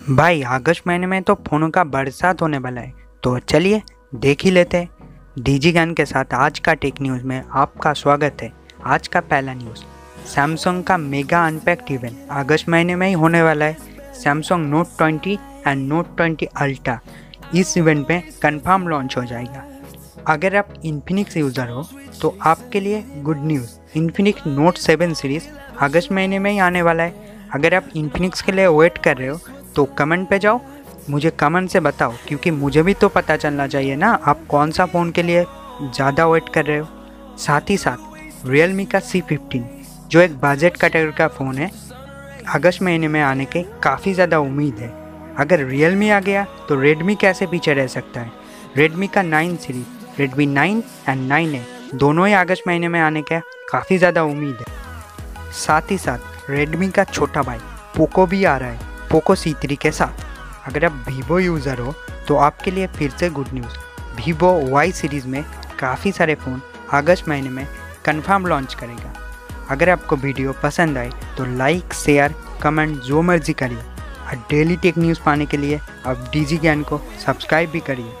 भाई, अगस्त महीने में तो फ़ोनों का बरसात होने वाला है। तो चलिए, देख ही लेते हैं। डीजी ज्ञान के साथ आज का टेक न्यूज़ में आपका स्वागत है। आज का पहला न्यूज़, सैमसंग का मेगा अनपैक्ड इवेंट। अगस्त महीने में ही होने वाला है Samsung Note 20 and Note 20 Ultra. इस इवेंट में कंफर्म लॉन्च हो जाएगा। अगर आप इन्फिनिक्स यूज़र हो तो आपके लिए good news. Infinix Note 7 series अगस्त महीने में ही आने वाला है। अगर आप इन्फिनिक्स के लिए वेट कर रहे हो तो कमेंट पे जाओ। मुझे कमेंट से बताओ, क्योंकि मुझे भी तो पता चलना चाहिए ना, आप कौन सा फ़ोन के लिए ज़्यादा वेट कर रहे हो? साथ ही साथ रियल मी का सी फिफ्टीन जो एक बजट कैटेगरी का फ़ोन है, अगस्त महीने में आने के काफ़ी ज़्यादा उम्मीद है। अगर रियल मी आ गया तो रेडमी कैसे पीछे रह सकता है? रेडमी का nine series Redmi nine and nine A दोनों ही अगस्त महीने में आने का काफ़ी ज़्यादा उम्मीद है। साथ ही साथ रेडमी का छोटा भाई पोको भी आ रहा है। पोको सी थ्री के साथ। अगर आप वीवो यूज़र हो तो आपके लिए फिर से good news Vivo Y series में काफ़ी सारे फ़ोन अगस्त महीने में कन्फर्म लॉन्च करेगा। अगर आपको वीडियो पसंद आए तो लाइक शेयर कमेंट जो मर्ज़ी करिए। और डेली टेक न्यूज़ पाने के लिए आप डीजी ज्ञान को सब्सक्राइब भी करिए।